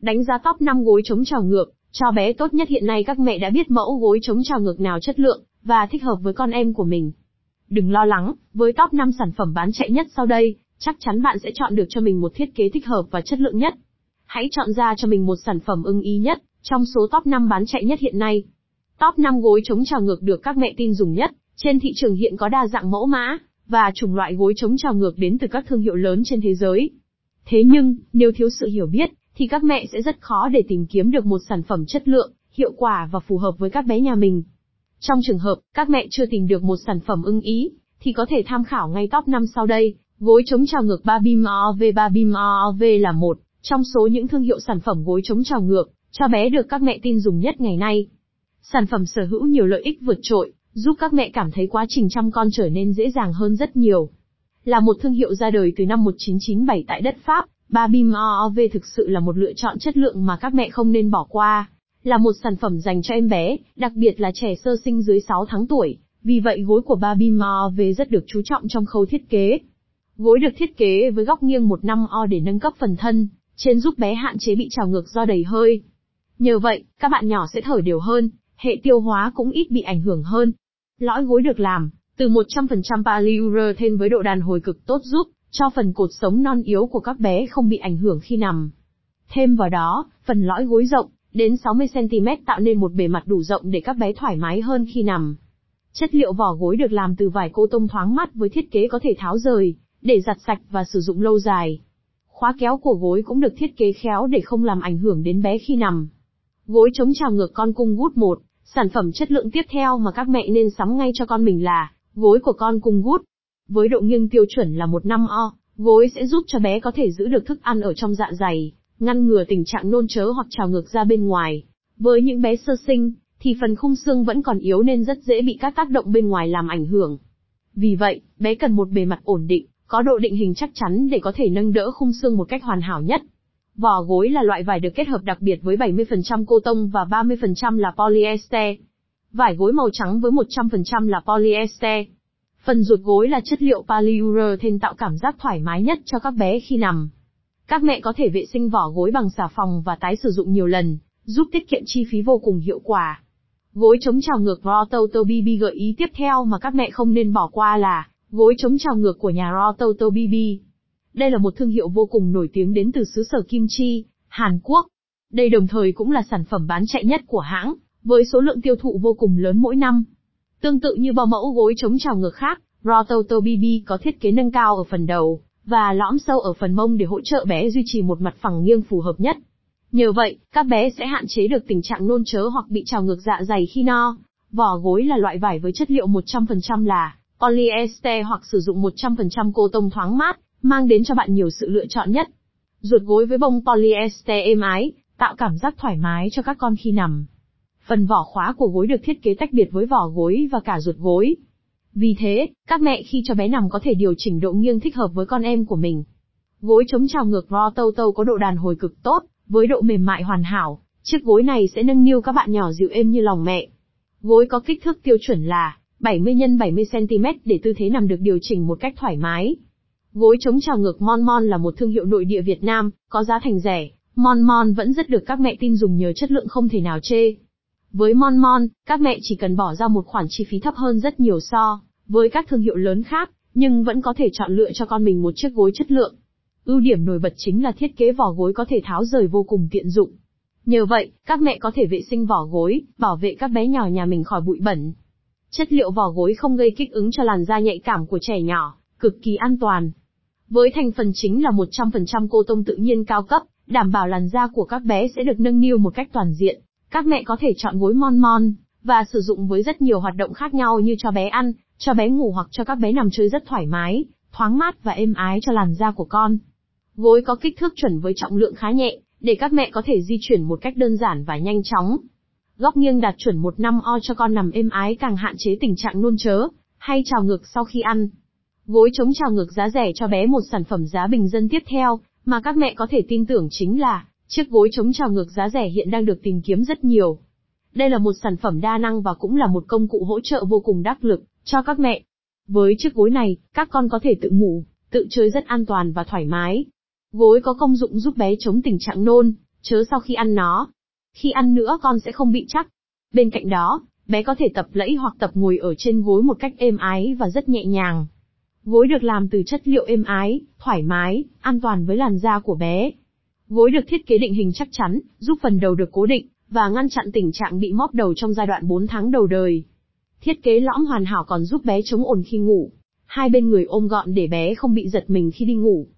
Đánh giá top 5 gối chống trào ngược, cho bé tốt nhất hiện nay các mẹ đã biết mẫu gối chống trào ngược nào chất lượng, và thích hợp với con em của mình. Đừng lo lắng, với top 5 sản phẩm bán chạy nhất sau đây, chắc chắn bạn sẽ chọn được cho mình một thiết kế thích hợp và chất lượng nhất. Hãy chọn ra cho mình một sản phẩm ưng ý nhất, trong số top 5 bán chạy nhất hiện nay. Top 5 gối chống trào ngược được các mẹ tin dùng nhất, trên thị trường hiện có đa dạng mẫu mã, và chủng loại gối chống trào ngược đến từ các thương hiệu lớn trên thế giới. Thế nhưng, nếu thiếu sự hiểu biết, thì các mẹ sẽ rất khó để tìm kiếm được một sản phẩm chất lượng, hiệu quả và phù hợp với các bé nhà mình. Trong trường hợp, các mẹ chưa tìm được một sản phẩm ưng ý, thì có thể tham khảo ngay top 5 sau đây. Gối chống trào ngược Babim OV Babim OV là một trong số những thương hiệu sản phẩm gối chống trào ngược cho bé được các mẹ tin dùng nhất ngày nay. Sản phẩm sở hữu nhiều lợi ích vượt trội, giúp các mẹ cảm thấy quá trình chăm con trở nên dễ dàng hơn rất nhiều. Là một thương hiệu ra đời từ năm 1997 tại đất Pháp, Babim OOV thực sự là một lựa chọn chất lượng mà các mẹ không nên bỏ qua. Là một sản phẩm dành cho em bé, đặc biệt là trẻ sơ sinh dưới 6 tháng tuổi, vì vậy gối của Babim OOV rất được chú trọng trong khâu thiết kế. Gối được thiết kế với góc nghiêng 1 năm o để nâng cấp phần thân, trên giúp bé hạn chế bị trào ngược do đầy hơi. Nhờ vậy, các bạn nhỏ sẽ thở đều hơn, hệ tiêu hóa cũng ít bị ảnh hưởng hơn. Lõi gối được làm từ 100% polyurethane với độ đàn hồi cực tốt giúp cho phần cột sống non yếu của các bé không bị ảnh hưởng khi nằm. Thêm vào đó, phần lõi gối rộng, đến 60cm tạo nên một bề mặt đủ rộng để các bé thoải mái hơn khi nằm. Chất liệu vỏ gối được làm từ vải cô tông thoáng mát với thiết kế có thể tháo rời, để giặt sạch và sử dụng lâu dài. Khóa kéo của gối cũng được thiết kế khéo để không làm ảnh hưởng đến bé khi nằm. Gối chống trào ngược con cung gút 1, sản phẩm chất lượng tiếp theo mà các mẹ nên sắm ngay cho con mình là gối của con cung gút. Với độ nghiêng tiêu chuẩn là một năm o, gối sẽ giúp cho bé có thể giữ được thức ăn ở trong dạ dày, ngăn ngừa tình trạng nôn chớ hoặc trào ngược ra bên ngoài. Với những bé sơ sinh, thì phần khung xương vẫn còn yếu nên rất dễ bị các tác động bên ngoài làm ảnh hưởng. Vì vậy, bé cần một bề mặt ổn định, có độ định hình chắc chắn để có thể nâng đỡ khung xương một cách hoàn hảo nhất. Vỏ gối là loại vải được kết hợp đặc biệt với 70% cô tông và 30% là polyester. Vải gối màu trắng với 100% là polyester. Phần ruột gối là chất liệu polyurethane tạo cảm giác thoải mái nhất cho các bé khi nằm. Các mẹ có thể vệ sinh vỏ gối bằng xà phòng và tái sử dụng nhiều lần, giúp tiết kiệm chi phí vô cùng hiệu quả. Gối chống trào ngược Rototo BB gợi ý tiếp theo mà các mẹ không nên bỏ qua là gối chống trào ngược của nhà Rototo BB. Đây là một thương hiệu vô cùng nổi tiếng đến từ xứ sở Kim Chi, Hàn Quốc. Đây đồng thời cũng là sản phẩm bán chạy nhất của hãng, với số lượng tiêu thụ vô cùng lớn mỗi năm. Tương tự như bao mẫu gối chống trào ngược khác, Rototo BB có thiết kế nâng cao ở phần đầu, và lõm sâu ở phần mông để hỗ trợ bé duy trì một mặt phẳng nghiêng phù hợp nhất. Nhờ vậy, các bé sẽ hạn chế được tình trạng nôn chớ hoặc bị trào ngược dạ dày khi no. Vỏ gối là loại vải với chất liệu 100% là polyester hoặc sử dụng 100% cô tông thoáng mát, mang đến cho bạn nhiều sự lựa chọn nhất. Ruột gối với bông polyester êm ái, tạo cảm giác thoải mái cho các con khi nằm. Phần vỏ khóa của gối được thiết kế tách biệt với vỏ gối và cả ruột gối. Vì thế, các mẹ khi cho bé nằm có thể điều chỉnh độ nghiêng thích hợp với con em của mình. Gối chống trào ngược Rototo có độ đàn hồi cực tốt, với độ mềm mại hoàn hảo, chiếc gối này sẽ nâng niu các bạn nhỏ dịu êm như lòng mẹ. Gối có kích thước tiêu chuẩn là 70 x 70 cm để tư thế nằm được điều chỉnh một cách thoải mái. Gối chống trào ngược Mon Mon là một thương hiệu nội địa Việt Nam, có giá thành rẻ. Mon Mon vẫn rất được các mẹ tin dùng nhờ chất lượng không thể nào chê. Với Mon Mon, các mẹ chỉ cần bỏ ra một khoản chi phí thấp hơn rất nhiều so với các thương hiệu lớn khác, nhưng vẫn có thể chọn lựa cho con mình một chiếc gối chất lượng. Ưu điểm nổi bật chính là thiết kế vỏ gối có thể tháo rời vô cùng tiện dụng. Nhờ vậy, các mẹ có thể vệ sinh vỏ gối, bảo vệ các bé nhỏ nhà mình khỏi bụi bẩn. Chất liệu vỏ gối không gây kích ứng cho làn da nhạy cảm của trẻ nhỏ, cực kỳ an toàn. Với thành phần chính là 100% cô tông tự nhiên cao cấp, đảm bảo làn da của các bé sẽ được nâng niu một cách toàn diện. Các mẹ có thể chọn gối mon mon, và sử dụng với rất nhiều hoạt động khác nhau như cho bé ăn, cho bé ngủ hoặc cho các bé nằm chơi rất thoải mái, thoáng mát và êm ái cho làn da của con. Gối có kích thước chuẩn với trọng lượng khá nhẹ, để các mẹ có thể di chuyển một cách đơn giản và nhanh chóng. Góc nghiêng đạt chuẩn một năm o cho con nằm êm ái càng hạn chế tình trạng nôn chớ, hay trào ngược sau khi ăn. Gối chống trào ngược giá rẻ cho bé một sản phẩm giá bình dân tiếp theo, mà các mẹ có thể tin tưởng chính là, chiếc gối chống trào ngược giá rẻ hiện đang được tìm kiếm rất nhiều. Đây là một sản phẩm đa năng và cũng là một công cụ hỗ trợ vô cùng đắc lực cho các mẹ. Với chiếc gối này, các con có thể tự ngủ, tự chơi rất an toàn và thoải mái. Gối có công dụng giúp bé chống tình trạng nôn, chớ sau khi ăn nó. Khi ăn nữa con sẽ không bị chắc. Bên cạnh đó, bé có thể tập lẫy hoặc tập ngồi ở trên gối một cách êm ái và rất nhẹ nhàng. Gối được làm từ chất liệu êm ái, thoải mái, an toàn với làn da của bé. Gối được thiết kế định hình chắc chắn, giúp phần đầu được cố định, và ngăn chặn tình trạng bị móp đầu trong giai đoạn 4 tháng đầu đời. Thiết kế lõm hoàn hảo còn giúp bé chống ổn khi ngủ. Hai bên người ôm gọn để bé không bị giật mình khi đi ngủ.